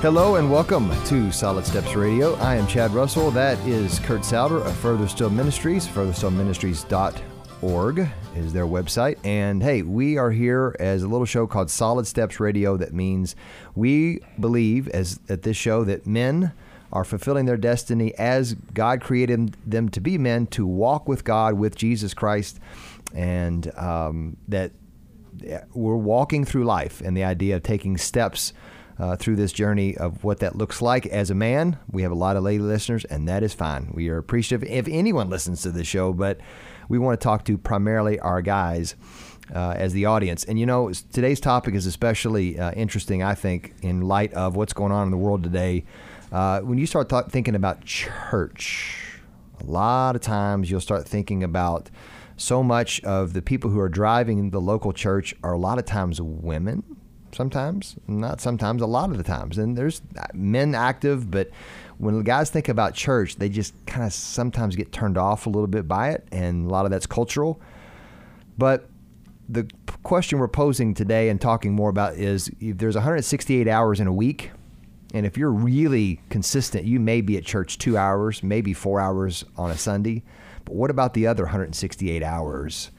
Hello and welcome to Solid Steps Radio. I am Chad Russell. That is Kurt Souter of Further Still Ministries. FurtherStillMinistries.org is their website. And hey, we are here as a little show called Solid Steps Radio. That means we believe as at this show that men are fulfilling their destiny as God created them to be men to walk with God with Jesus Christ, and um, that we're walking through life and the idea of taking steps uh, through this journey of what that looks like as a man. We have a lot of lady listeners, and that is fine. We are appreciative if anyone listens to the show, but we want to talk to primarily our guys. Uh, as the audience. And you know, today's topic is especially uh, interesting, I think, in light of what's going on in the world today. Uh, when you start th- thinking about church, a lot of times you'll start thinking about so much of the people who are driving the local church are a lot of times women sometimes, not sometimes, a lot of the times. And there's uh, men active, but when guys think about church, they just kind of sometimes get turned off a little bit by it, and a lot of that's cultural. But the question we're posing today and talking more about is if there's 168 hours in a week, and if you're really consistent, you may be at church two hours, maybe four hours on a Sunday. But what about the other 168 hours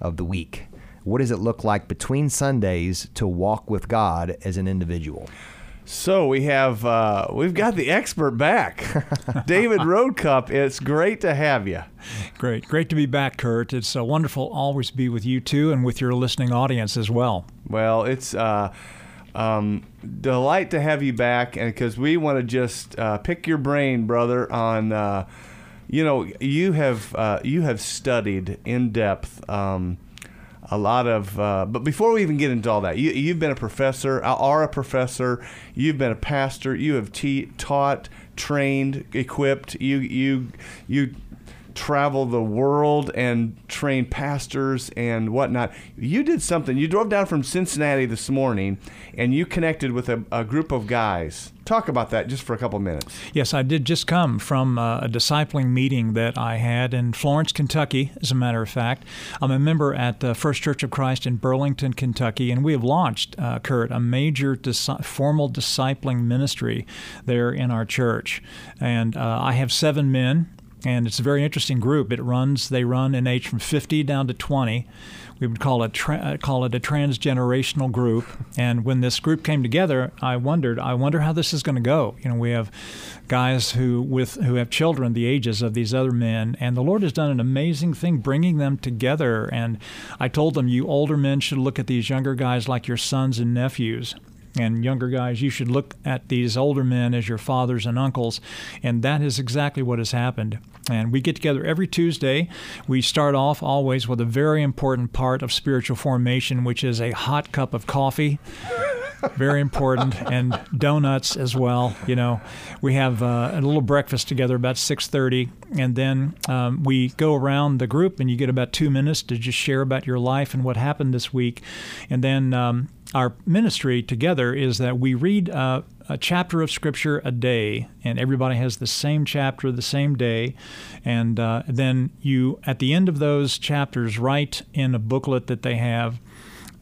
of the week? What does it look like between Sundays to walk with God as an individual? So we have uh, we've got the expert back, David Roadcup. It's great to have you. Great, great to be back, Kurt. It's uh, wonderful always be with you too, and with your listening audience as well. Well, it's uh, um, delight to have you back, and because we want to just uh, pick your brain, brother, on uh, you know you have uh, you have studied in depth. Um, a lot of. Uh, but before we even get into all that, you, you've been a professor, uh, are a professor. You've been a pastor. You have te- taught, trained, equipped. You you you travel the world and train pastors and whatnot. You did something. You drove down from Cincinnati this morning and you connected with a, a group of guys. Talk about that just for a couple minutes. Yes, I did just come from uh, a discipling meeting that I had in Florence, Kentucky, as a matter of fact. I'm a member at the First Church of Christ in Burlington, Kentucky, and we have launched, uh, Kurt, a major formal discipling ministry there in our church. And uh, I have seven men and it's a very interesting group. It runs they run in age from 50 down to 20. We would call it tra- uh, call it a transgenerational group. And when this group came together, I wondered, I wonder how this is going to go. You know, we have guys who with who have children the ages of these other men, and the Lord has done an amazing thing bringing them together. And I told them, you older men should look at these younger guys like your sons and nephews and younger guys, you should look at these older men as your fathers and uncles. And that is exactly what has happened. And we get together every Tuesday. We start off always with a very important part of spiritual formation, which is a hot cup of coffee. very important, and donuts as well. You know, we have uh, a little breakfast together about six thirty, and then um, we go around the group, and you get about two minutes to just share about your life and what happened this week, and then um, our ministry together is that we read a chapter of Scripture a day, and everybody has the same chapter the same day. And uh, then you, at the end of those chapters, write in a booklet that they have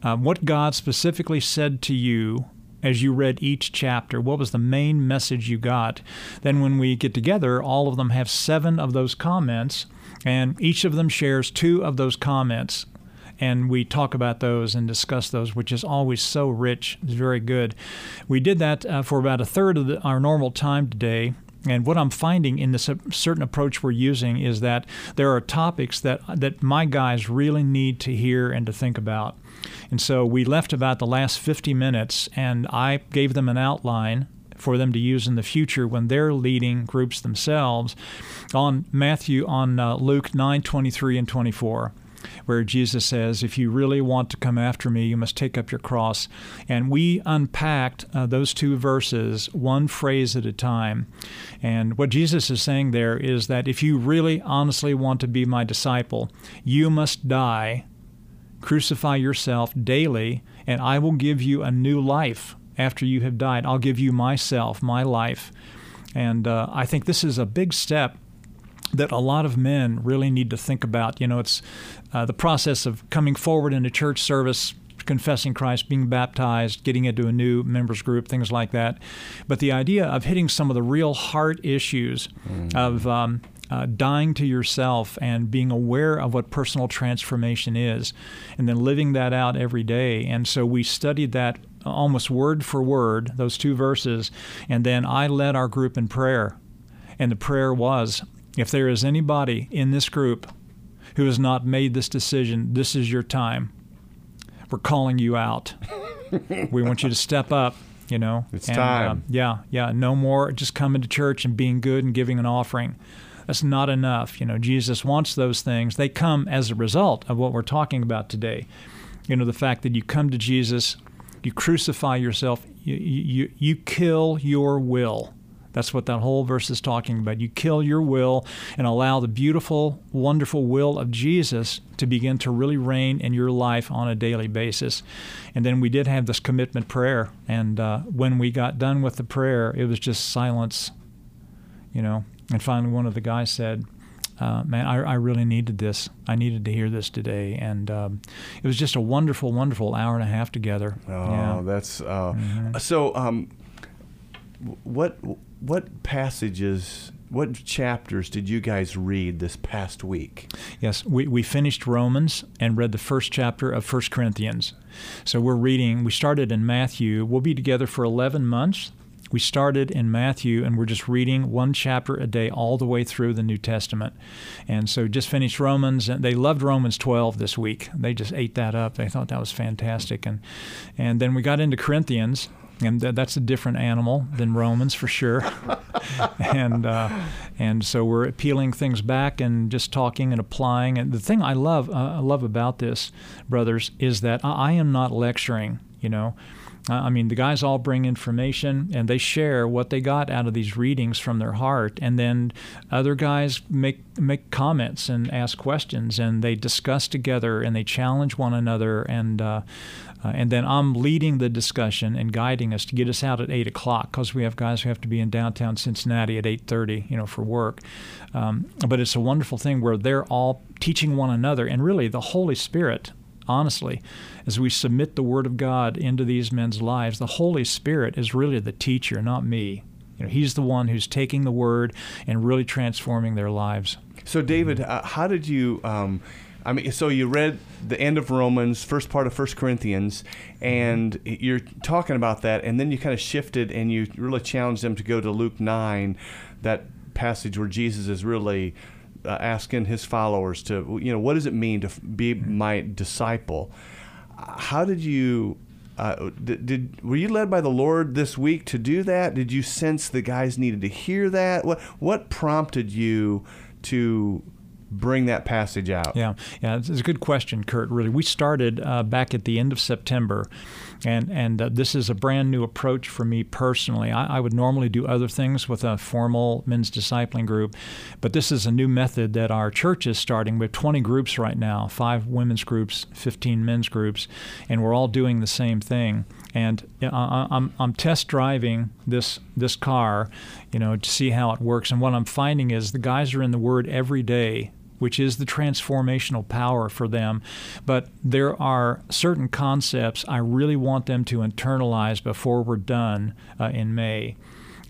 uh, what God specifically said to you as you read each chapter. What was the main message you got? Then, when we get together, all of them have seven of those comments, and each of them shares two of those comments and we talk about those and discuss those, which is always so rich. It's very good. We did that uh, for about a third of the, our normal time today. And what I'm finding in this certain approach we're using is that there are topics that that my guys really need to hear and to think about. And so we left about the last 50 minutes, and I gave them an outline for them to use in the future when they're leading groups themselves on Matthew on uh, Luke 9 23 and 24 where Jesus says, If you really want to come after me, you must take up your cross. And we unpacked uh, those two verses one phrase at a time. And what Jesus is saying there is that if you really honestly want to be my disciple, you must die, crucify yourself daily, and I will give you a new life after you have died. I'll give you myself, my life. And uh, I think this is a big step that a lot of men really need to think about. You know, it's uh, the process of coming forward in a church service confessing Christ, being baptized, getting into a new members group, things like that. But the idea of hitting some of the real heart issues mm. of um, uh, dying to yourself and being aware of what personal transformation is, and then living that out every day. And so we studied that almost word for word, those two verses, and then I led our group in prayer. And the prayer was if there is anybody in this group who has not made this decision, this is your time. We're calling you out. we want you to step up you know it's and, time uh, yeah yeah no more just coming to church and being good and giving an offering that's not enough. You know, Jesus wants those things. They come as a result of what we're talking about today. You know, the fact that you come to Jesus, you crucify yourself, you, you, you kill your will. That's what that whole verse is talking about. You kill your will and allow the beautiful, wonderful will of Jesus to begin to really reign in your life on a daily basis. And then we did have this commitment prayer. And uh, when we got done with the prayer, it was just silence. You know, and finally, one of the guys said, uh, man, I, I, really needed this. I needed to hear this today, and um, it was just a wonderful, wonderful hour and a half together. Oh, yeah. that's uh, mm-hmm. so. Um, what what passages, what chapters did you guys read this past week? Yes, we, we finished Romans and read the first chapter of First Corinthians. So we're reading. We started in Matthew. We'll be together for eleven months. We started in Matthew and we're just reading one chapter a day all the way through the New Testament. And so just finished Romans and they loved Romans 12 this week. They just ate that up. They thought that was fantastic. And and then we got into Corinthians and that's a different animal than Romans for sure. and uh, and so we're peeling things back and just talking and applying. And the thing I love uh, I love about this, brothers, is that I am not lecturing. You know, I mean, the guys all bring information and they share what they got out of these readings from their heart, and then other guys make make comments and ask questions, and they discuss together and they challenge one another, and uh, uh, and then I'm leading the discussion and guiding us to get us out at eight o'clock because we have guys who have to be in downtown Cincinnati at eight thirty, you know, for work. Um, but it's a wonderful thing where they're all teaching one another, and really the Holy Spirit honestly, as we submit the Word of God into these men's lives, the Holy Spirit is really the teacher, not me. You know, he's the one who's taking the Word and really transforming their lives. So, David, uh, how did you? Um, I mean, so you read the end of Romans, first part of First Corinthians, and you're talking about that, and then you kind of shifted and you really challenged them to go to Luke nine, that passage where Jesus is really uh, asking his followers to, you know, what does it mean to be my disciple? How did you? Uh, did, did, were you led by the Lord this week to do that? Did you sense the guys needed to hear that? What what prompted you to bring that passage out? Yeah, yeah, it's a good question, Kurt. Really, we started uh, back at the end of September, and and uh, this is a brand new approach for me personally. I, I, would normally do other things with a formal men's discipling group, but this is a new method that our church is starting. We have 20 groups right now, five women's groups, 15 men's groups, and we're all doing the same thing and I'm, I'm test driving this this car, you know, to see how it works. And what I'm finding is the guys are in the Word every day which is the transformational power for them. But there are certain concepts I really want them to internalize before we're done uh, in May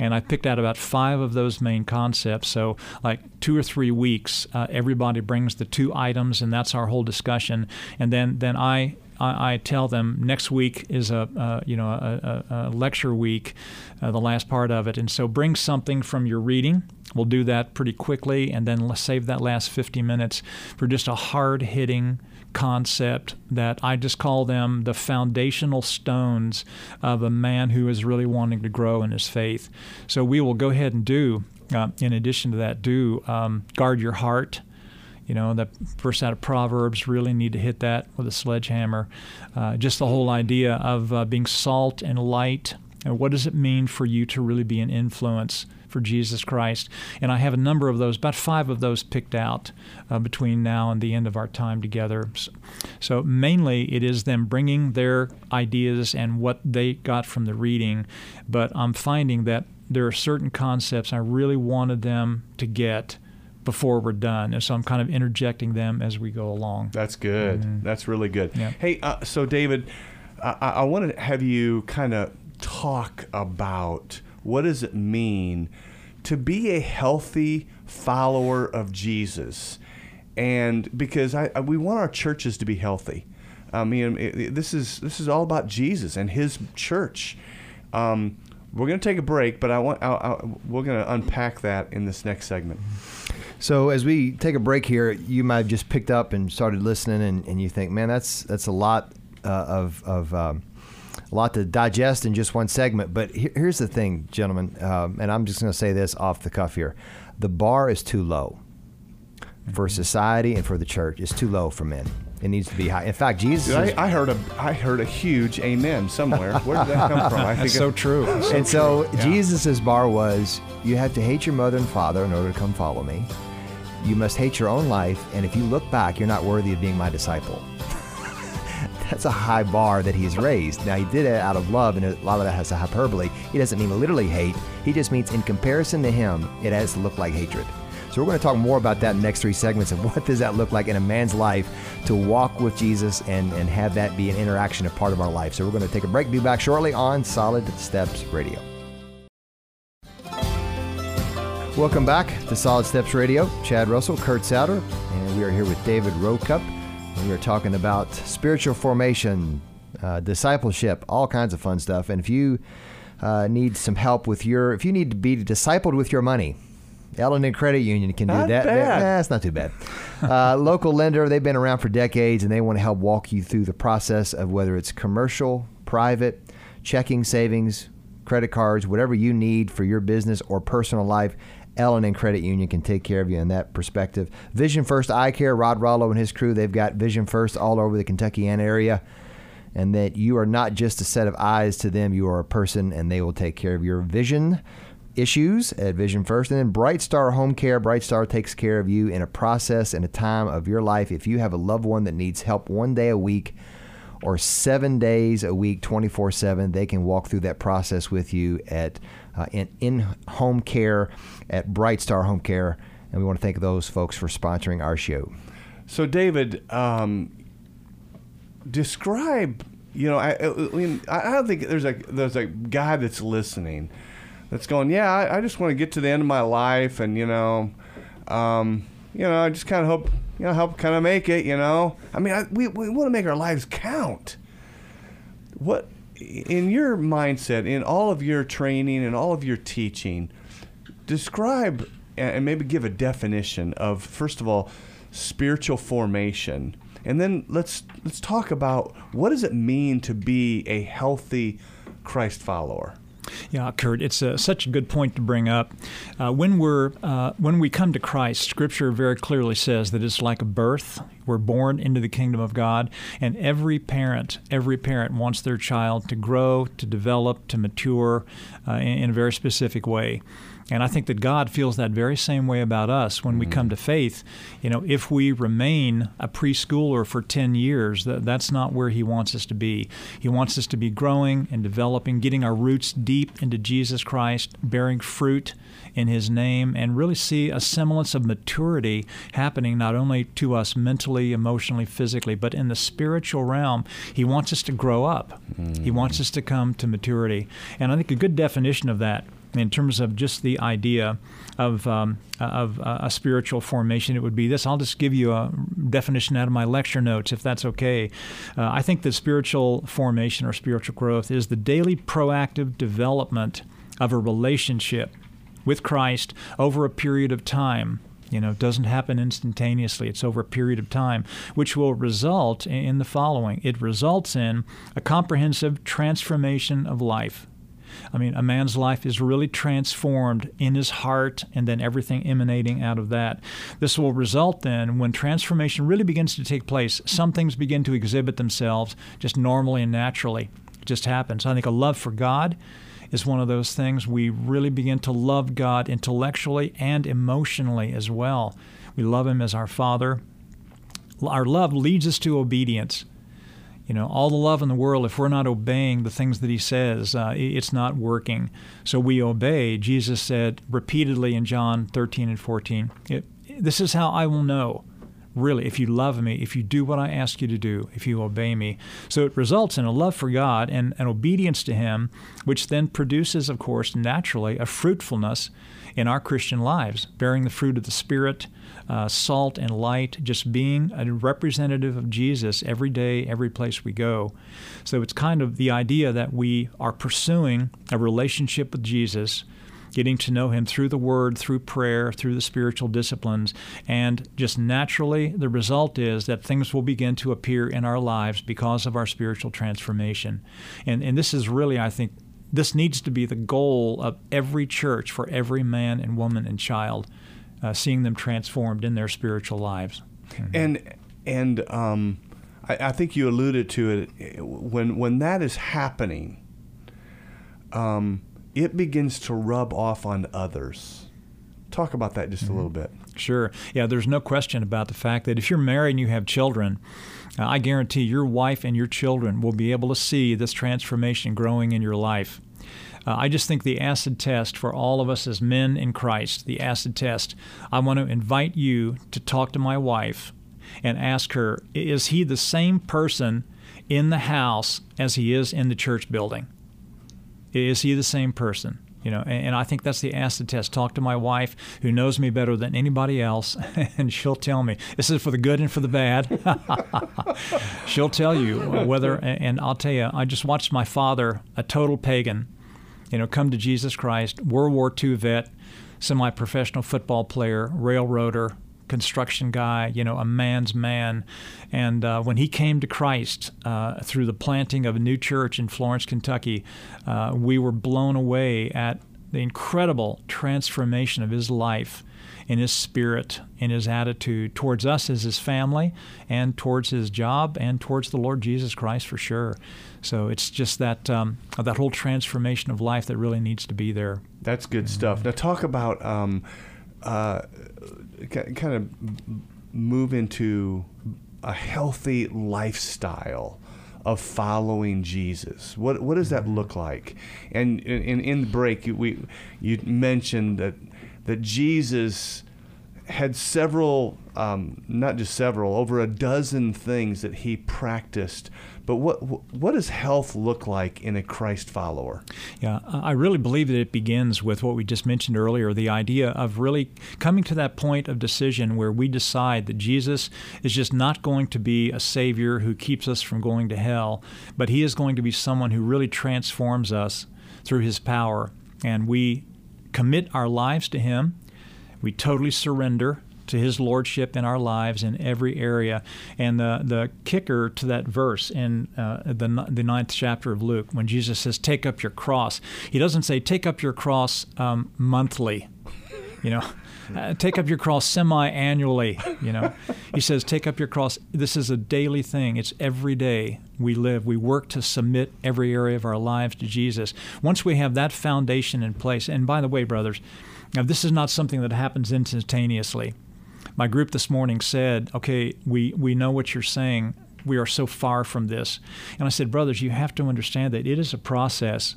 and I picked out about five of those main concepts. So, like two or three weeks, uh, everybody brings the two items, and that's our whole discussion. And then, then I I, I tell them next week is a you know a, a, a lecture week, uh, the last part of it, and so bring something from your reading. We'll do that pretty quickly, and then save that last 50 minutes for just a hard hitting concept that I just call them the foundational stones of a man who is really wanting to grow in his faith. So we will go ahead and do, uh, in addition to that, do um, guard your heart. You know, the verse out of Proverbs really need to hit that with a sledgehammer. Uh, just the whole idea of uh, being salt and light. And what does it mean for you to really be an influence for Jesus Christ? And I have a number of those, about five of those picked out uh, between now and the end of our time together. So, so, mainly it is them bringing their ideas and what they got from the reading, but I'm finding that there are certain concepts I really wanted them to get before we're done. And so I'm kind of interjecting them as we go along. That's good. Mm-hmm. That's really good. Yeah. Hey, uh, so David, I, I want to have you kind of talk about what does it mean to be a healthy follower of Jesus, and because I, I we want our churches to be healthy. I mean, it, it- this is this is all about Jesus and His church. Um, we're going to take a break, but I want I, I, we're going to unpack that in this next segment. So as we take a break here, you might have just picked up and started listening, and, and you think, man, that's that's a lot uh, of of um, a lot to digest in just one segment. But here, here's the thing, gentlemen, um, and I'm just going to say this off the cuff here: the bar is too low for society and for the church. It's too low for men. It needs to be high. In fact, Jesus. Dude, is- I, I heard a I heard a huge amen somewhere. Where did that come from? I That's it- so true. and so Yeah. Jesus' bar was you have to hate your mother and father in order to come follow me. You must hate your own life, and if you look back, you're not worthy of being my disciple. That's a high bar that he's raised. Now, he did it out of love, and a lot of that has a hyperbole. He doesn't mean literally hate, he just means in comparison to him, it has to look like hatred. So, we're going to talk more about that in the next three segments of what does that look like in a man's life to walk with Jesus and, and have that be an interaction, a part of our life. So, we're going to take a break, be back shortly on Solid Steps Radio. Welcome back to Solid Steps Radio. Chad Russell, Kurt Souter, and we are here with David Roadcup. And we are talking about spiritual formation, uh, discipleship, all kinds of fun stuff. And if you uh, need some help with your, if you need to be discipled with your money, and Credit Union can do Not that. Nah, it's not too bad. Uh, local lender, they've been around for decades and they want to help walk you through the process of whether it's commercial, private, checking, savings, credit cards, whatever you need for your business or personal life. And Credit Union can take care of you in that perspective. Vision First Eye Care, Rod Rollo and his crew, they've got Vision First all over the Kentuckiana area. And that you are not just a set of eyes to them, you are a person, and they will take care of your vision issues at Vision First. And then Bright Star Home Care. Bright Star takes care of you in a process and a time of your life. If you have a loved one that needs help one day a week or seven days a week, 24 7, they can walk through that process with you at uh, in, in home care at Bright Star Home Care. And we want to thank those folks for sponsoring our show. So, David, um, describe. You know, I, I, mean, I don't think there's a there's a guy that's listening, that's going, yeah, I, I just want to get to the end of my life, and you know, um, you know, I just kind of hope, you know, help kind of make it. You know, I mean, I, we we want to make our lives count. What in your mindset, in all of your training and all of your teaching, describe and maybe give a definition of first of all spiritual formation. And then let's let's talk about what does it mean to be a healthy Christ follower Yeah, Kurt, it's a, such a good point to bring up. Uh, when we're uh, when we come to Christ, Scripture very clearly says that it's like a birth. We're born into the kingdom of God, and every parent, every parent wants their child to grow, to develop, to mature uh, in, in a very specific way. And I think that God feels that very same way about us when we come mm. to faith. You know, if we remain a preschooler for 10 years, that, that's not where He wants us to be. He wants us to be growing and developing, getting our roots deep into Jesus Christ, bearing fruit in His name, and really see a semblance of maturity happening not only to us mentally, emotionally, physically, but in the spiritual realm. He wants us to grow up, He mm. wants us to come to maturity. And I think a good definition of that in terms of just the idea of um, of uh, a spiritual formation, it would be this. I'll just give you a definition out of my lecture notes, if that's okay. Uh, I think that spiritual formation or spiritual growth is the daily proactive development of a relationship with Christ over a period of time. You know, it doesn't happen instantaneously. It's over a period of time, which will result in the following. It results in a comprehensive transformation of life. I mean, a man's life is really transformed in his heart and then everything emanating out of that. This will result then, when transformation really begins to take place, some things begin to exhibit themselves just normally and naturally. It just happens. I think a love for God is one of those things. We really begin to love God intellectually and emotionally as well. We love Him as our Father. Our love leads us to obedience. You know, all the love in the world, if we're not obeying the things that he says, uh, it's not working. So we obey. Jesus said repeatedly in John 13 and 14, this is how I will know really, if you love me, if you do what I ask you to do, if you obey me. So it results in a love for God and an obedience to Him, which then produces, of course, naturally a fruitfulness in our Christian lives, bearing the fruit of the Spirit, uh, salt and light, just being a representative of Jesus every day, every place we go. So it's kind of the idea that we are pursuing a relationship with Jesus getting to know Him through the Word, through prayer, through the spiritual disciplines. And just naturally, the result is that things will begin to appear in our lives because of our spiritual transformation. And, and this is really, I think, this needs to be the goal of every church for every man and woman and child, uh, seeing them transformed in their spiritual lives. Mm-hmm. And and um, I, I, think you alluded to it when when that is happening. Um, it begins to rub off on others. Talk about that just mm-hmm. a little bit. Sure. Yeah, there's no question about the fact that if you're married and you have children, uh, I guarantee your wife and your children will be able to see this transformation growing in your life. Uh, I just think the acid test for all of us as men in Christ, the acid test, I want to invite you to talk to my wife and ask her, is he the same person in the house as he is in the church building? Is he the same person? You know, and, I think that's the acid test. Talk to my wife, who knows me better than anybody else, and she'll tell me this is for the good and for the bad. she'll tell you whether, and I'll tell you, I just watched my father, a total pagan, you know, come to Jesus Christ, World War II vet, semi-professional football player, railroader, construction guy, you know, a man's man. And uh, when he came to Christ uh, through the planting of a new church in Florence, Kentucky, uh, we were blown away at the incredible transformation of his life in his spirit, in his attitude towards us as his family, and towards his job, and towards the Lord Jesus Christ for sure. So it's just that um, that whole transformation of life that really needs to be there. That's good stuff. Now talk about um, uh, kind of move into a healthy lifestyle of following Jesus. What what does that look like? And in in the break, we you mentioned that that Jesus had several, um, not just several, over a dozen things that he practiced but what what does health look like in a Christ follower? Yeah, I really believe that it begins with what we just mentioned earlier, the idea of really coming to that point of decision where we decide that Jesus is just not going to be a savior who keeps us from going to hell, but he is going to be someone who really transforms us through his power and we commit our lives to him. We totally surrender to His lordship in our lives in every area. And the the kicker to that verse in uh, the the ninth chapter of Luke, when Jesus says, "Take up your cross," He doesn't say, "Take up your cross um, monthly," you know. Uh, take up your cross semi-annually you know? He says take up your cross. This is a daily thing. It's every day we live. We work to submit every area of our lives to jesus. Once we have that foundation in place and by the way brothers now this is not something that happens instantaneously my group this morning said, okay, we, we know what you're saying. We are so far from this. And I said, brothers, you have to understand that it is a process.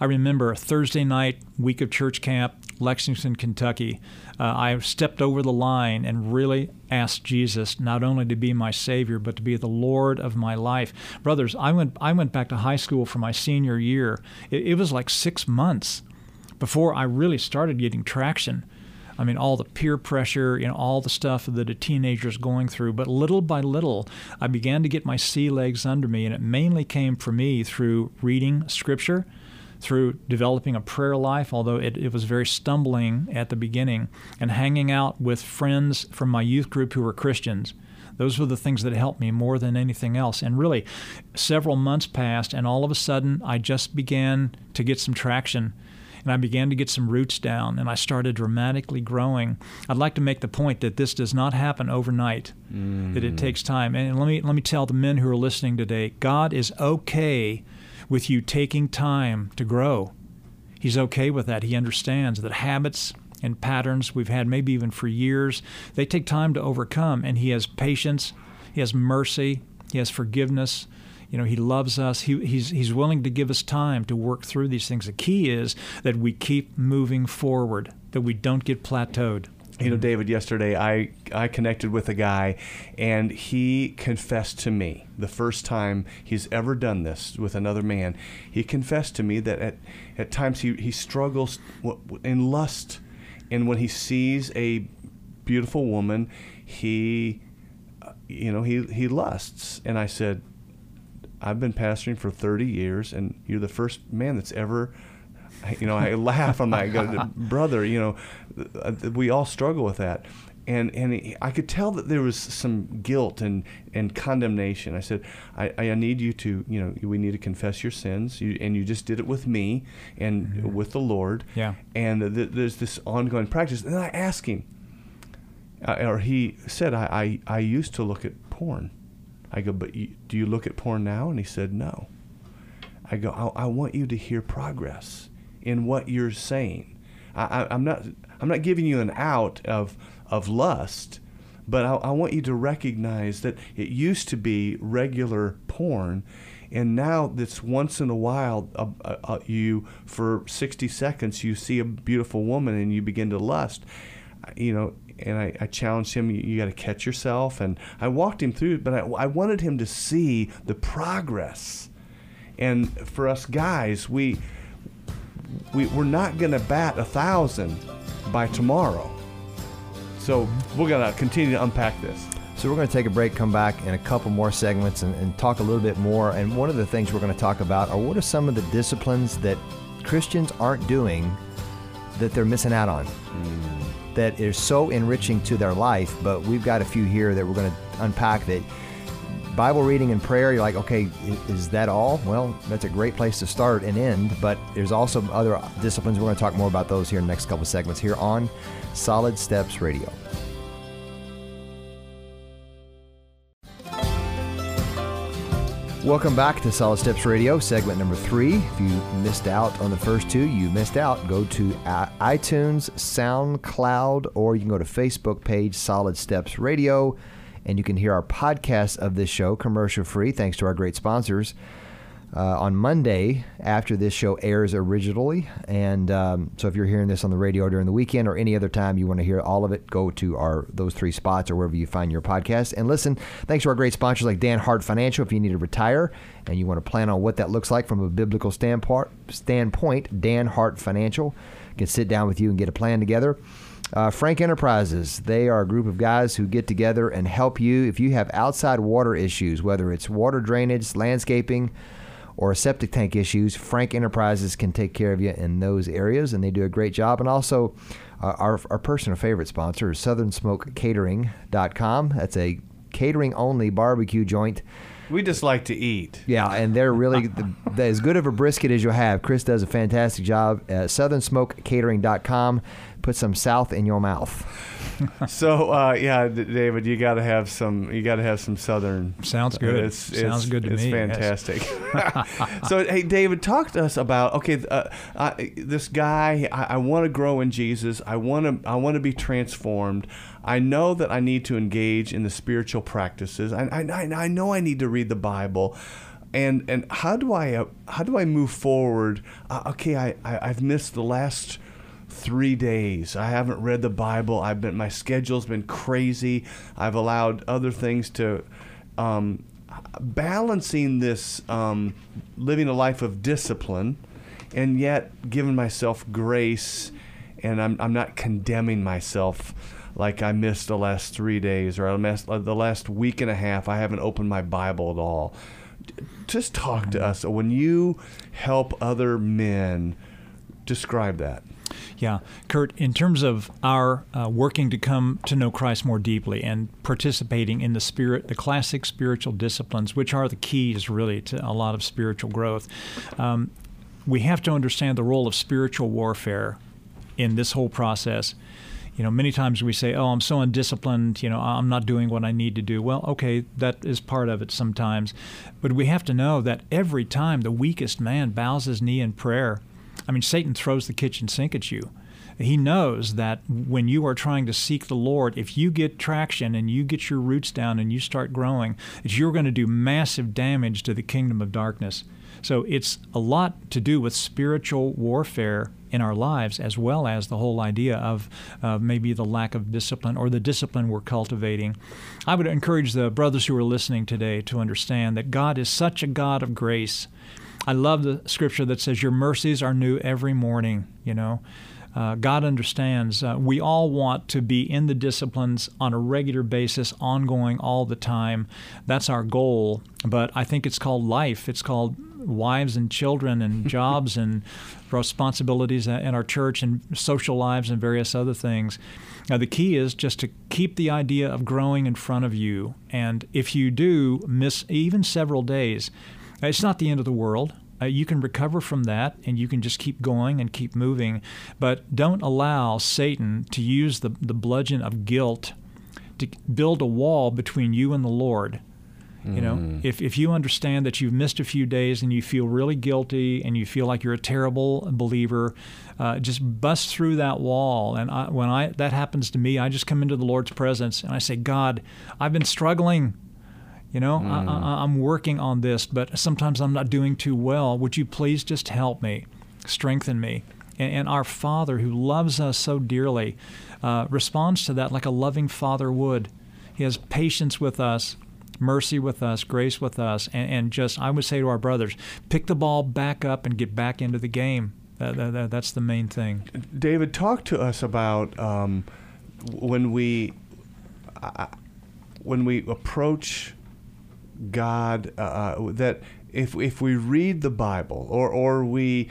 I remember Thursday night, week of church camp, Lexington, Kentucky. Uh, I stepped over the line and really asked Jesus not only to be my Savior, but to be the Lord of my life. Brothers, I went, I went back to high school for my senior year. It, it was like six months before I really started getting traction. I mean, all the peer pressure, you know, all the stuff that a teenager is going through. But little by little, I began to get my sea legs under me, and it mainly came for me through reading Scripture, through developing a prayer life, although it, it was very stumbling at the beginning, and hanging out with friends from my youth group who were Christians. Those were the things that helped me more than anything else. And really, several months passed, and all of a sudden, I just began to get some traction and I began to get some roots down and I started dramatically growing. I'd like to make the point that this does not happen overnight, mm. that it takes time. And let me, let me tell the men who are listening today God is okay with you taking time to grow. He's okay with that. He understands that habits and patterns we've had, maybe even for years, they take time to overcome. And He has patience, He has mercy, He has forgiveness. You know, He loves us. He, he's, he's willing to give us time to work through these things. The key is that we keep moving forward, that we don't get plateaued. you know, David, yesterday I, I connected with a guy and he confessed to me the first time he's ever done this with another man. He confessed to me that at, at times he, he struggles in lust. And when he sees a beautiful woman, he, uh, you know, he, he lusts. And I said, I've been pastoring for 30 years and you're the first man that's ever you know, I laugh. I'm like, brother, you know, we all struggle with that. And, and he, I could tell that there was some guilt and, and condemnation. I said, I, I need you to, you know, we need to confess your sins. You, and you just did it with me and mm-hmm. with the Lord. Yeah. And th- there's this ongoing practice. And I asked him, uh, or he said, I, I, I used to look at porn. I go, but you, do you look at porn now? And he said, no. I go, I, I want you to hear progress in what you're saying. I, am not I'm not giving you an out of of lust, but I, I, want you to recognize that it used to be regular porn, and now it's once in a while uh, uh, uh you for 60 seconds you see a beautiful woman and you begin to lust, you know. And I, I challenged him, you, you got to catch yourself. And I walked him through it, but I, I wanted him to see the progress. And for us guys, we, we, we're not going to bat a thousand by tomorrow. So we're going to continue to unpack this. So we're going to take a break, come back in a couple more segments, and, and talk a little bit more. And one of the things we're going to talk about are what are some of the disciplines that Christians aren't doing that they're missing out on. Mm. That is so enriching to their life, but we've got a few here that we're going to unpack that Bible reading and prayer, you're like, okay, is that all? Well, that's a great place to start and end, but there's also other disciplines. We're going to talk more about those here in the next couple segments here on Solid Steps Radio. Welcome back to Solid Steps Radio, segment number three. If you missed out on the first two, you missed out. Go to uh, iTunes, SoundCloud, or you can go to Facebook page Solid Steps Radio and you can hear our podcast of this show commercial free, thanks to our great sponsors. Uh, on Monday after this show airs originally. And um, so if you're hearing this on the radio during the weekend or any other time you want to hear all of it, go to our those three spots or wherever you find your podcast and listen. Thanks to our great sponsors like Dan Hart Financial. If you need to retire and you want to plan on what that looks like from a biblical standpoint, standpoint Dan Hart Financial can sit down with you and get a plan together. Uh, Frank Enterprises, they are a group of guys who get together and help you if you have outside water issues, whether it's water drainage, landscaping, or septic tank issues. Frank Enterprises can take care of you in those areas, and they do a great job. And also, uh, our, our personal favorite sponsor is SouthernSmokeCatering.com. That's a catering only barbecue joint. We just like to eat. Yeah, and they're really the, the, as good of a brisket as you'll have. Chris does a fantastic job at SouthernSmokeCatering.com put some south in your mouth. so uh, yeah, David, you got to have some. You got to have some southern. Sounds good. It's, Sounds it's, good to it's me. It's fantastic. Yes. so hey, David, talk to us about okay. Uh, I, this guy, I, I want to grow in Jesus. I want to. I want to be transformed. I know that I need to engage in the spiritual practices. I, I, I know I need to read the Bible and and how do I uh, how do I move forward? Uh, okay, I, I have missed the last three days. I haven't read the Bible. I've been my schedule's been crazy. I've allowed other things to um, balancing this um, living a life of discipline, and yet giving myself grace, and I'm I'm not condemning myself like I missed the last three days or I missed uh, the last week and a half. I haven't opened my Bible at all. Just talk to us when you help other men. Describe that. Yeah, Kurt, in terms of our uh, working to come to know Christ more deeply and participating in the spirit, the classic spiritual disciplines, which are the keys really to a lot of spiritual growth, um, we have to understand the role of spiritual warfare in this whole process. You know, many times we say, "Oh, I'm so undisciplined. You know, I'm not doing what I need to do." Well, okay, that is part of it sometimes, but we have to know that every time the weakest man bows his knee in prayer I mean, Satan throws the kitchen sink at you. He knows that when you are trying to seek the Lord, if you get traction and you get your roots down and you start growing, that you're going to do massive damage to the kingdom of darkness. So it's a lot to do with spiritual warfare in our lives, as well as the whole idea of uh, maybe the lack of discipline or the discipline we're cultivating. I would encourage the brothers who are listening today to understand that God is such a God of grace. I love the scripture that says, Your mercies are new every morning, you know. Uh, God understands. Uh, we all want to be in the disciplines on a regular basis, ongoing all the time. That's our goal. But I think it's called life. It's called wives and children and jobs and responsibilities in our church and social lives and various other things. Now, the key is just to keep the idea of growing in front of you. And if you do miss even several days, it's not the end of the world. Uh, you can recover from that and you can just keep going and keep moving. But don't allow Satan to use the, the bludgeon of guilt to build a wall between you and the Lord. You know, mm. if, if you understand that you've missed a few days and you feel really guilty and you feel like you're a terrible believer, uh, just bust through that wall. And I, when I that happens to me, I just come into the Lord's presence and I say, God, I've been struggling. You know, mm. I, am working on this, but sometimes I'm not doing too well. Would you please just help me, strengthen me? And, and our Father, who loves us so dearly, uh, responds to that like a loving Father would. He has patience with us, mercy with us, grace with us, and, and, just, I would say to our brothers, pick the ball back up and get back into the game. That, that, that's the main thing. David, talk to us about um, when we uh, when we approach God uh, uh, that if if we read the Bible or or we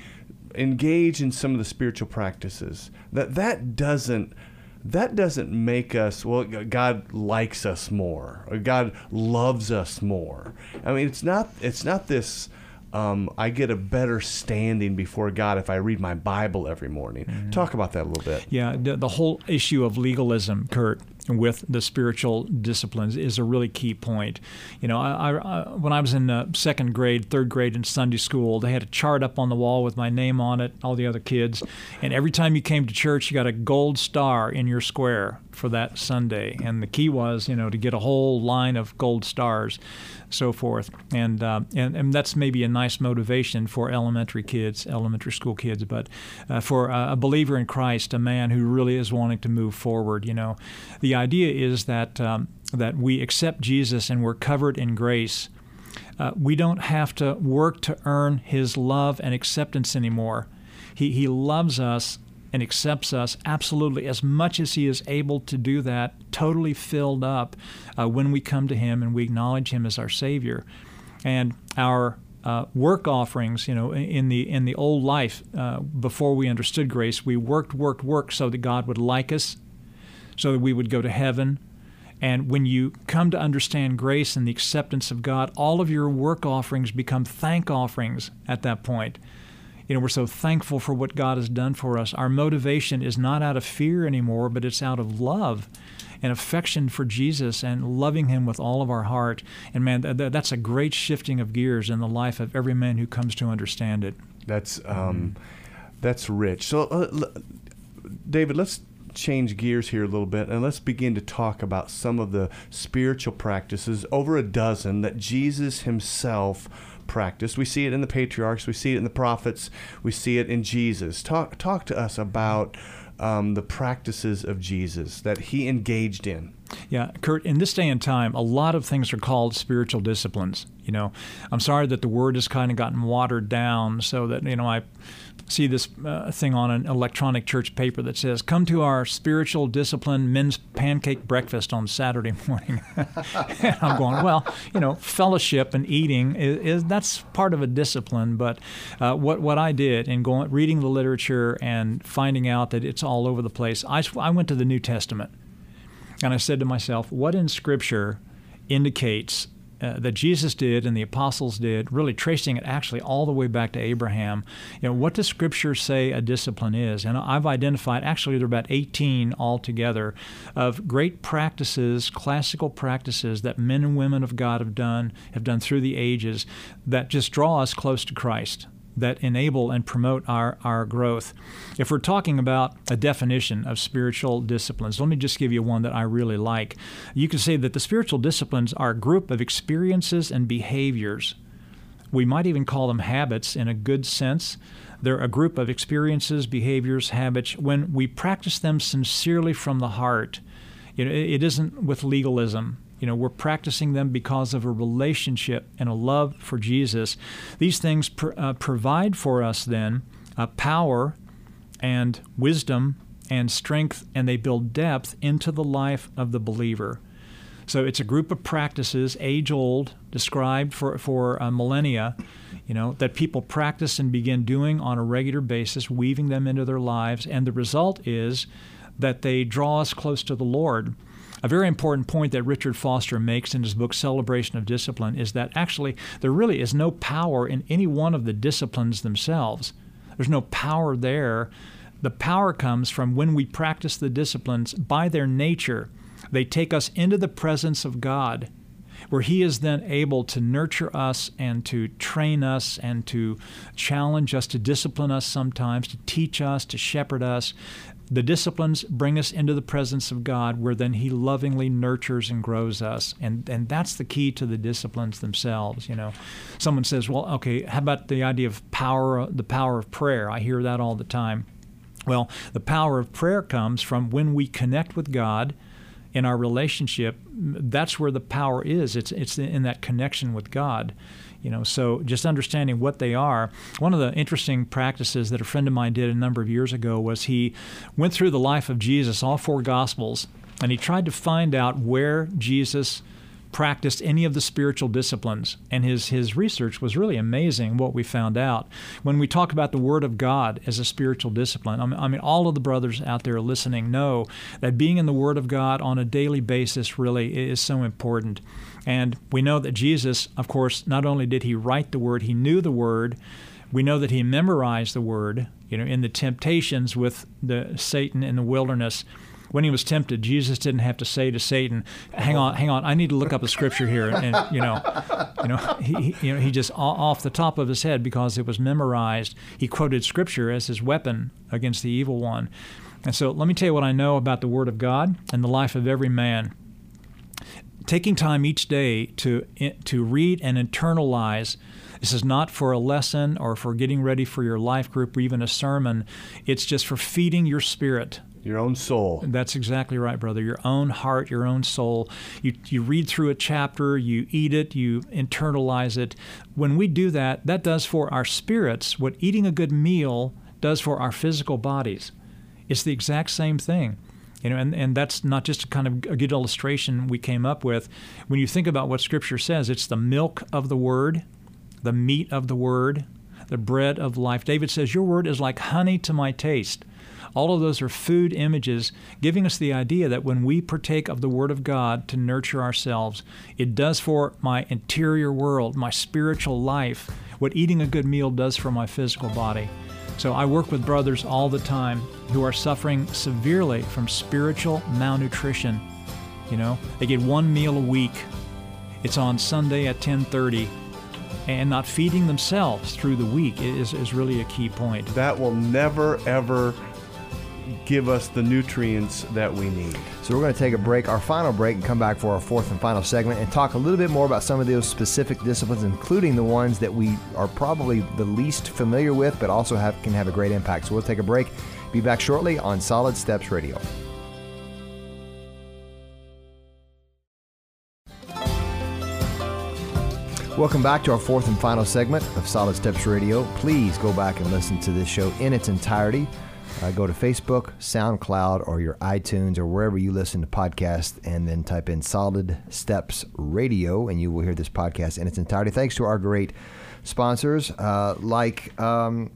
engage in some of the spiritual practices that that doesn't that doesn't make us well god likes us more or god loves us more i mean it's not it's not this um, I get a better standing before God if I read my Bible every morning. Mm-hmm. Talk about that a little bit. Yeah, the, the whole issue of legalism, Kurt, with the spiritual disciplines is a really key point. You know, I, I, when I was in uh, second grade, third grade in Sunday school, they had a chart up on the wall with my name on it, all the other kids, and every time you came to church, you got a gold star in your square for that Sunday. And the key was, you know, to get a whole line of gold stars, so forth. And uh, and, and that's maybe a nice motivation for elementary kids, elementary school kids, but uh, for a believer in Christ, a man who really is wanting to move forward, you know, the idea is that um, that we accept Jesus and we're covered in grace. Uh, we don't have to work to earn His love and acceptance anymore. He, he loves us and accepts us absolutely as much as He is able to do that, totally filled up uh, when we come to Him and we acknowledge Him as our Savior. And our uh, work offerings, you know, in the in the old life uh, before we understood grace, we worked, worked, worked so that God would like us, so that we would go to heaven. And when you come to understand grace and the acceptance of God, all of your work offerings become thank offerings at that point you know, we're so thankful for what God has done for us. Our motivation is not out of fear anymore, but it's out of love and affection for Jesus and loving Him with all of our heart. And man, th- that's a great shifting of gears in the life of every man who comes to understand it. That's um, that's rich. So, uh, l- David, let's change gears here a little bit and let's begin to talk about some of the spiritual practices, over a dozen that Jesus Himself practiced. We see it in the patriarchs, we see it in the prophets, we see it in Jesus. Talk, talk to us about um, the practices of Jesus that he engaged in. Yeah, Kurt, in this day and time, a lot of things are called spiritual disciplines. You know, I'm sorry that the word has kind of gotten watered down so that, you know, I see this uh, thing on an electronic church paper that says, "Come to our spiritual discipline men's pancake breakfast on Saturday morning." and I'm going, well, you know, fellowship and eating is, is that's part of a discipline. But uh, what what I did in going reading the literature and finding out that it's all over the place, I I went to the New Testament, and I said to myself, what in Scripture indicates uh, that Jesus did and the apostles did, really tracing it actually all the way back to Abraham. You know, what does Scripture say a discipline is? And I've identified, actually, there are about 18 altogether, of great practices, classical practices that men and women of God have done, have done through the ages, that just draw us close to Christ that enable and promote our, our growth. If we're talking about a definition of spiritual disciplines, let me just give you one that I really like. You can say that the spiritual disciplines are a group of experiences and behaviors we might even call them habits in a good sense. They're a group of experiences, behaviors, habits. When we practice them sincerely from the heart, you know, it isn't with legalism. You know, we're practicing them because of a relationship and a love for Jesus. These things pr- uh, provide for us then uh, power and wisdom and strength, and they build depth into the life of the believer. So it's a group of practices, age old, described for, for uh, millennia, you know, that people practice and begin doing on a regular basis, weaving them into their lives. And the result is that they draw us close to the Lord. A very important point that Richard Foster makes in his book Celebration of Discipline is that actually there really is no power in any one of the disciplines themselves. There's no power there. The power comes from when we practice the disciplines by their nature they take us into the presence of God, where He is then able to nurture us and to train us and to challenge us, to discipline us sometimes, to teach us, to shepherd us. The disciplines bring us into the presence of God, where then He lovingly nurtures and grows us, and and that's the key to the disciplines themselves. You know, someone says, "Well, okay, how about the idea of power, the power of prayer?" I hear that all the time. Well, the power of prayer comes from when we connect with God in our relationship, that's where the power is. It's it's in that connection with God. You know, so just understanding what they are. One of the interesting practices that a friend of mine did a number of years ago was he went through the life of Jesus, all four Gospels, and he tried to find out where Jesus practiced any of the spiritual disciplines. And his, his research was really amazing what we found out. When we talk about the Word of God as a spiritual discipline, I mean, I mean, all of the brothers out there listening know that being in the Word of God on a daily basis really is so important. And we know that Jesus, of course, not only did he write the Word, he knew the Word. We know that he memorized the Word. You know, in the temptations with the Satan in the wilderness, when he was tempted, Jesus didn't have to say to Satan, "Hang on, hang on, I need to look up a scripture here." And, and you know, you know, he, you know, he just off the top of his head because it was memorized. He quoted scripture as his weapon against the evil one. And so, let me tell you what I know about the Word of God and the life of every man. Taking time each day to eh, to read and internalize this is not for a lesson or for getting ready for your life group or even a sermon. It's just for feeding your spirit your own soul. That's exactly right, brother. Your own heart, your own soul. You, you read through a chapter, you eat it, you internalize it. When we do that, that does for our spirits what eating a good meal does for our physical bodies. It's the exact same thing. You know, and, and that's not just a kind of a good illustration we came up with. When you think about what Scripture says, it's the milk of the Word, the meat of the Word, the bread of life. David says, Your Word is like honey to my taste. All of those are food images, giving us the idea that when we partake of the Word of God to nurture ourselves, it does for my interior world, my spiritual life, what eating a good meal does for my physical body. So I work with brothers all the time who are suffering severely from spiritual malnutrition. You know, they get one meal a week. It's on Sunday at 1030 and not feeding themselves through the week is, is really a key point. That will never, ever give us the nutrients that we need. So we're going to take a break, our final break, and come back for our fourth and final segment and talk a little bit more about some of those specific disciplines, including the ones that we are probably the least familiar with, but also have can have a great impact. So we'll take a break. Be back shortly on Solid Steps Radio. Welcome back to our fourth and final segment of Solid Steps Radio. Please go back and listen to this show in its entirety uh, go to Facebook, SoundCloud, or your iTunes, or wherever you listen to podcasts, and then type in Solid Steps Radio, and you will hear this podcast in its entirety. Thanks to our great sponsors uh, like um,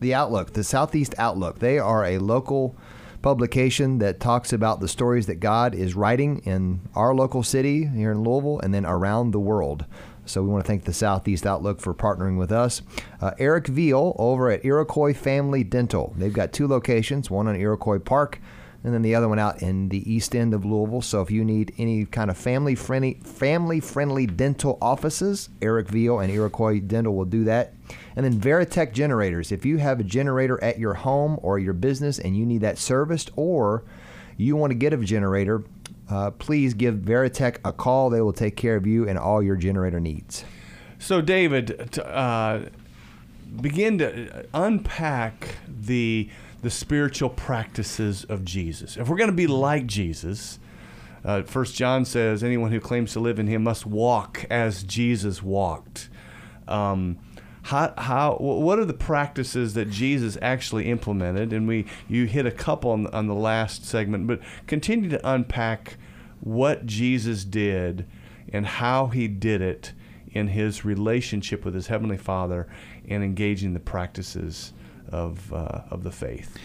The Outlook, the Southeast Outlook. They are a local publication that talks about the stories that God is writing in our local city here in Louisville and then around the world. So we want to thank the Southeast Outlook for partnering with us. Uh, Eric Veal over at Iroquois Family Dental. They've got two locations, one on Iroquois Park and then the other one out in the east end of Louisville. So if you need any kind of family friendly family friendly dental offices, Eric Veal and Iroquois Dental will do that. And then Veritech generators. If you have a generator at your home or your business and you need that serviced or you want to get a generator, uh, please give Veritech a call. They will take care of you and all your generator needs. So, David, uh, begin to unpack the the spiritual practices of Jesus. If we're going to be like Jesus, uh, First John says, anyone who claims to live in Him must walk as Jesus walked. Um, how, how what are the practices that Jesus actually implemented? And we you hit a couple on, on the last segment, but continue to unpack what Jesus did and how he did it in his relationship with his heavenly Father and engaging the practices of uh, of the faith.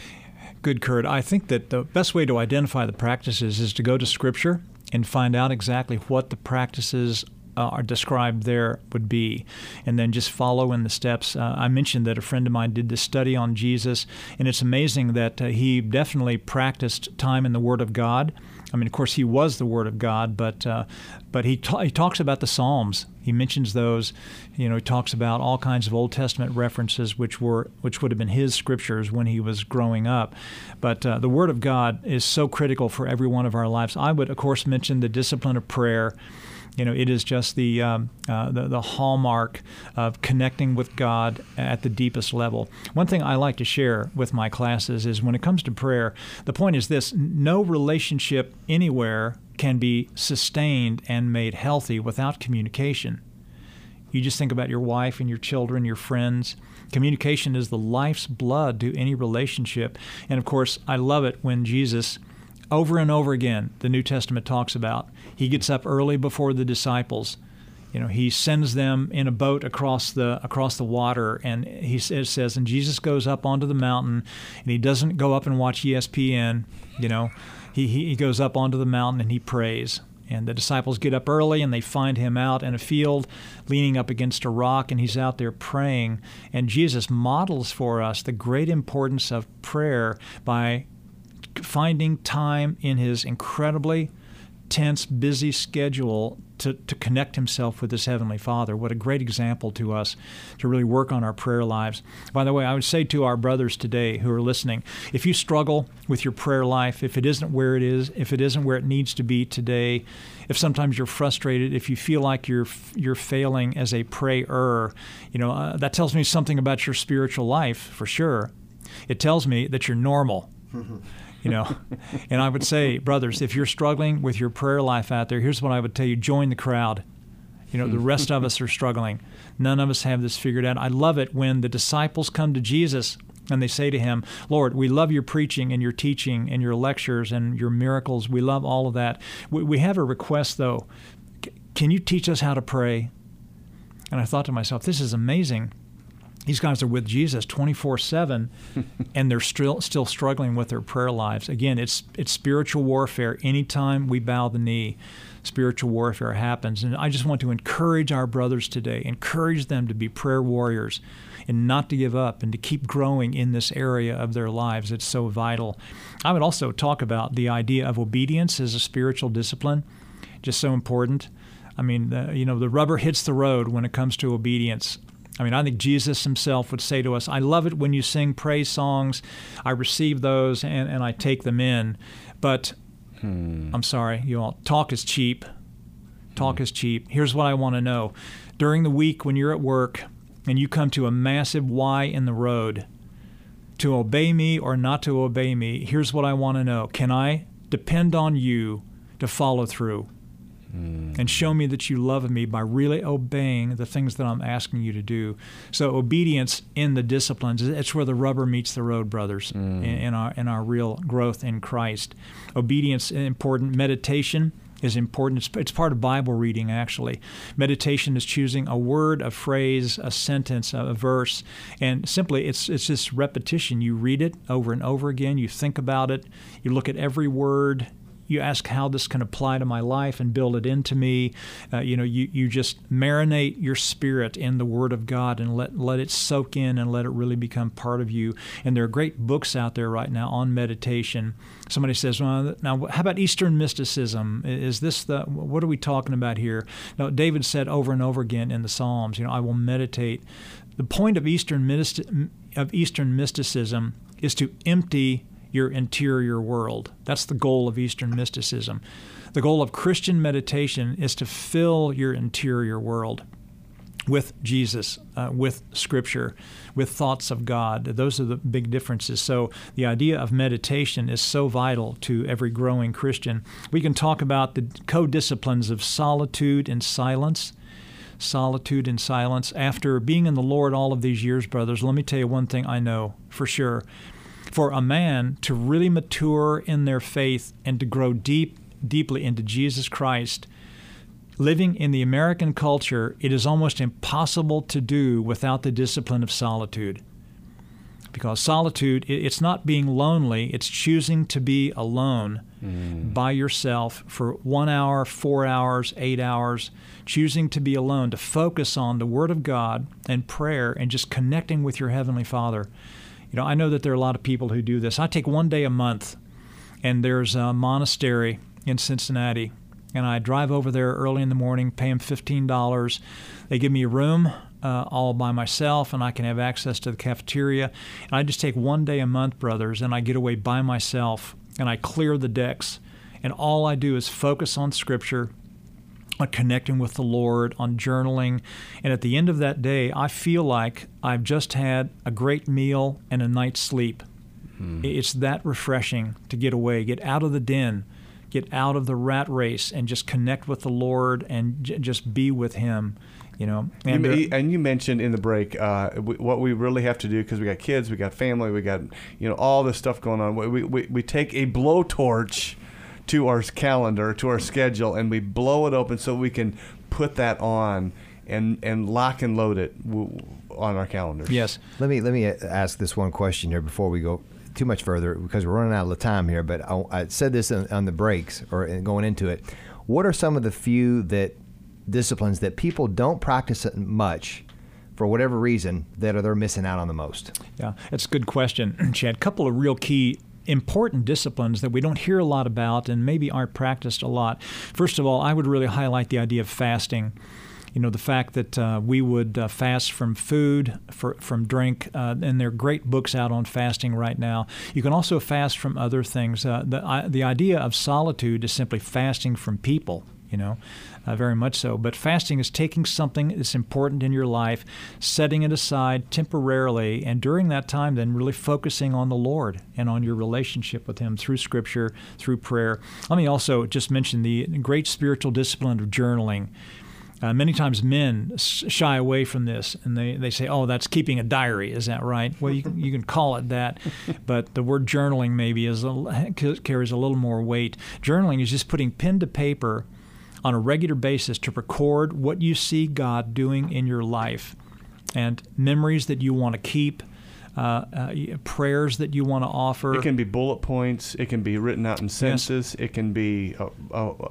Good, Kurt. I think that the best way to identify the practices is to go to Scripture and find out exactly what the practices uh, are described there would be, and then just follow in the steps. Uh, I mentioned that a friend of mine did this study on Jesus, and it's amazing that uh, he definitely practiced time in the Word of God. I mean, of course, he was the Word of God, but uh, but he ta- he talks about the Psalms. He mentions those. You know, he talks about all kinds of Old Testament references, which were which would have been his scriptures when he was growing up. But uh, the Word of God is so critical for every one of our lives. I would, of course, mention the discipline of prayer. You know, it is just the, um, uh, the, the hallmark of connecting with God at the deepest level. One thing I like to share with my classes is when it comes to prayer, the point is this: no relationship anywhere can be sustained and made healthy without communication. You just think about your wife and your children, your friends. Communication is the life's blood to any relationship. And of course, I love it when Jesus over and over again the New Testament talks about. He gets up early before the disciples. You know, he sends them in a boat across the across the water, and he says, and Jesus goes up onto the mountain, and he doesn't go up and watch ESPN. You know, he he goes up onto the mountain and he prays. And the disciples get up early and they find him out in a field leaning up against a rock, and he's out there praying. And Jesus models for us the great importance of prayer by finding time in his incredibly tense, busy schedule to, to connect himself with his Heavenly Father. What a great example to us to really work on our prayer lives. By the way, I would say to our brothers today who are listening if you struggle with your prayer life, if it isn't where it is, if it isn't where it needs to be today, if sometimes you're frustrated, if you feel like you're you're failing as a prayer, you know, uh, that tells me something about your spiritual life for sure. It tells me that you're normal. You know. and I would say, brothers, if you're struggling with your prayer life out there, here's what I would tell you: join the crowd. You know, the rest of us are struggling. None of us have this figured out. I love it when the disciples come to Jesus and they say to him, Lord, we love your preaching and your teaching and your lectures and your miracles. We love all of that. We, we have a request, though. C- can you teach us how to pray? And I thought to myself, this is amazing these guys are with Jesus 24/7 and they're still still struggling with their prayer lives. Again, it's it's spiritual warfare. Anytime we bow the knee, spiritual warfare happens. And I just want to encourage our brothers today, encourage them to be prayer warriors and not to give up and to keep growing in this area of their lives. It's so vital. I would also talk about the idea of obedience as a spiritual discipline, just so important. I mean, the, you know, the rubber hits the road when it comes to obedience. I mean, I think Jesus himself would say to us, I love it when you sing praise songs. I receive those and, and I take them in. But hmm. I'm sorry, you all, talk is cheap. Talk hmm. is cheap. Here's what I want to know. During the week when you're at work and you come to a massive Y in the road, to obey me or not to obey me, here's what I want to know. Can I depend on you to follow through? Mm. And show me that you love me by really obeying the things that I'm asking you to do. So obedience in the disciplines, it's where the rubber meets the road, brothers, mm. in, in, our in our real growth in Christ. Obedience is important. Meditation is important. It's, it's, part of Bible reading, actually. Meditation is choosing a word, a phrase, a sentence, a, a, verse, and simply it's it's this repetition. You read it over and over again. You think about it. You look at every word you ask how this can apply to my life and build it into me. Uh, you know, you, you just marinate your spirit in the Word of God and let, let it soak in and let it really become part of you. And there are great books out there right now on meditation. Somebody says, well, now, how about Eastern mysticism? Is this the, what are we talking about here? Now, David said over and over again in the Psalms, you know, I will meditate. The point of Eastern, of Eastern mysticism is to empty your interior world. That's the goal of Eastern mysticism. The goal of Christian meditation is to fill your interior world with Jesus, uh, with Scripture, with thoughts of God. Those are the big differences. So the idea of meditation is so vital to every growing Christian. We can talk about the co disciplines of solitude and silence. Solitude and silence. After being in the Lord all of these years, brothers, let me tell you one thing I know for sure. For a man to really mature in their faith and to grow deep, deeply into Jesus Christ, living in the American culture, it is almost impossible to do without the discipline of solitude. Because solitude, it's not being lonely, it's choosing to be alone mm. by yourself for one hour, four hours, eight hours, choosing to be alone, to focus on the Word of God and prayer and just connecting with your Heavenly Father. You know, I know that there are a lot of people who do this. I take one day a month, and there's a monastery in Cincinnati and I drive over there early in the morning, pay them $15. They give me a room uh, all by myself, and I can have access to the cafeteria. And I just take one day a month, brothers, and I get away by myself, and I clear the decks. And all I do is focus on Scripture, on connecting with the Lord, on journaling. And at the end of that day, I feel like I've just had a great meal and a night's sleep. Hmm. It's that refreshing to get away, get out of the den get out of the rat race and just connect with the Lord and j- just be with Him. You know, and you, and you mentioned in the break uh, what we really have to do because we got kids, we got family, we got you know all this stuff going on. We we, we take a blowtorch to our calendar, to our schedule, and we blow it open so we can put that on and and lock and load it on our calendar. Yes. Let me let me ask this one question here before we go too much further because we're running out of time here. But I, I said this on, on, the breaks or going into it. What are some of the few that disciplines that people don't practice much? For whatever reason, that are they're missing out on the most. Yeah, that's a good question, Chad. A couple of real key important disciplines that we don't hear a lot about and maybe aren't practiced a lot. First of all, I would really highlight the idea of fasting you know, the fact that uh, we would uh, fast from food, for, from drink, uh, and there are great books out on fasting right now. You can also fast from other things. Uh, the, the idea of solitude is simply fasting from people, you know. Uh, very much so. But fasting is taking something that's important in your life, setting it aside temporarily, and during that time, then really focusing on the Lord and on your relationship with Him through Scripture, through prayer. Let me also just mention the great spiritual discipline of journaling. Uh, many times men shy away from this and they, they say, oh, that's keeping a diary. Is that right? Well, you can, you can call it that, but the word journaling maybe is a, carries a little more weight. Journaling is just putting pen to paper on a regular basis to record what you see God doing in your life and memories that you want to keep. Uh, uh, prayers that you want to offer. It can be bullet points. It can be written out in sentences. Yes. It can be uh, uh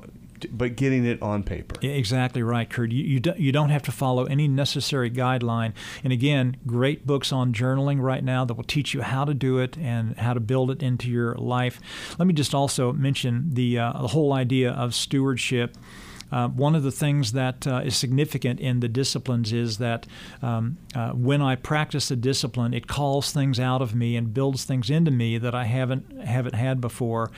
but getting it on paper. Exactly right, Kurt. You, you, do, you don't have to follow any necessary guideline. And again, great books on journaling right now that will teach you how to do it and how to build it into your life. Let me just also mention the, uh, the whole idea of stewardship. Uh, one of the things that uh, is significant in the disciplines is that um, uh, when I practice a discipline, it calls things out of me and builds things into me that I haven't haven't had before.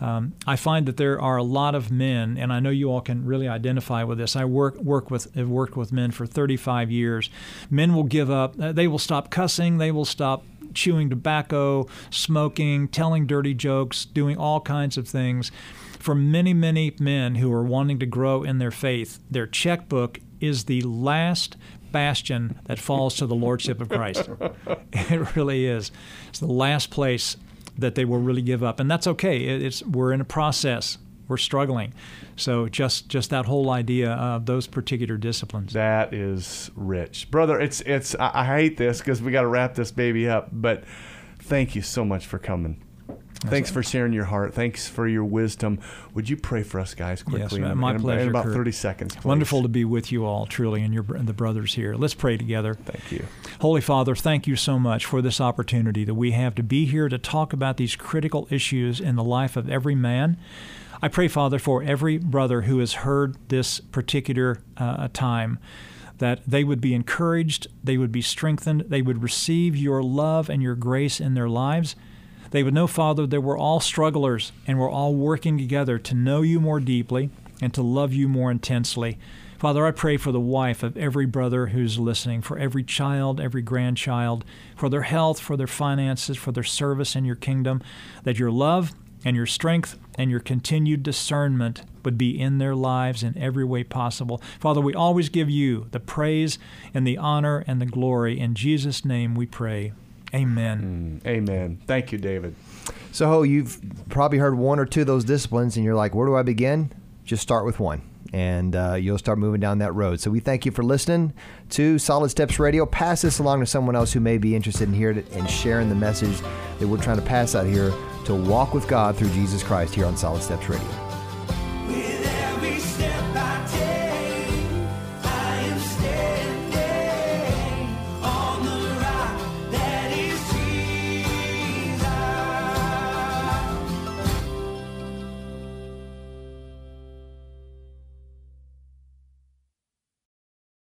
Um, I find that there are a lot of men, and I know you all can really identify with this. I work work with have worked with men for 35 years. Men will give up. Uh, they will stop cussing. They will stop chewing tobacco, smoking, telling dirty jokes, doing all kinds of things for many, many men who are wanting to grow in their faith, their checkbook is the last bastion that falls to the lordship of Christ. it really is. It's the last place that they will really give up, and that's okay. It's we're in a process. We're struggling. So just just that whole idea of those particular disciplines. That is rich, brother. It's it's. I, I hate this because we got to wrap this baby up, but thank you so much for coming. Thanks for sharing your heart. Thanks for your wisdom. Would you pray for us, guys, quickly? Yes, my in, pleasure. In about Kurt. 30 seconds. Please. Wonderful to be with you all, truly, and your and the brothers here. Let's pray together. Thank you. Holy Father, thank you so much for this opportunity that we have to be here to talk about these critical issues in the life of every man. I pray, Father, for every brother who has heard this particular uh, time that they would be encouraged, they would be strengthened, they would receive your love and your grace in their lives. They would know, Father, that we're all strugglers and we're all working together to know you more deeply and to love you more intensely. Father, I pray for the wife of every brother who's listening, for every child, every grandchild, for their health, for their finances, for their service in your kingdom, that your love and your strength and your continued discernment would be in their lives in every way possible. Father, we always give you the praise and the honor and the glory. In Jesus' name we pray. Amen. Mm, amen. Thank you, David. So you've probably heard one or two of those disciplines, and you're like, where do I begin? Just start with one and uh, you'll start moving down that road. So we thank you for listening to Solid Steps Radio. Pass this along to someone else who may be interested in hearing it and sharing the message that we're trying to pass out here to walk with God through Jesus Christ here on Solid Steps Radio.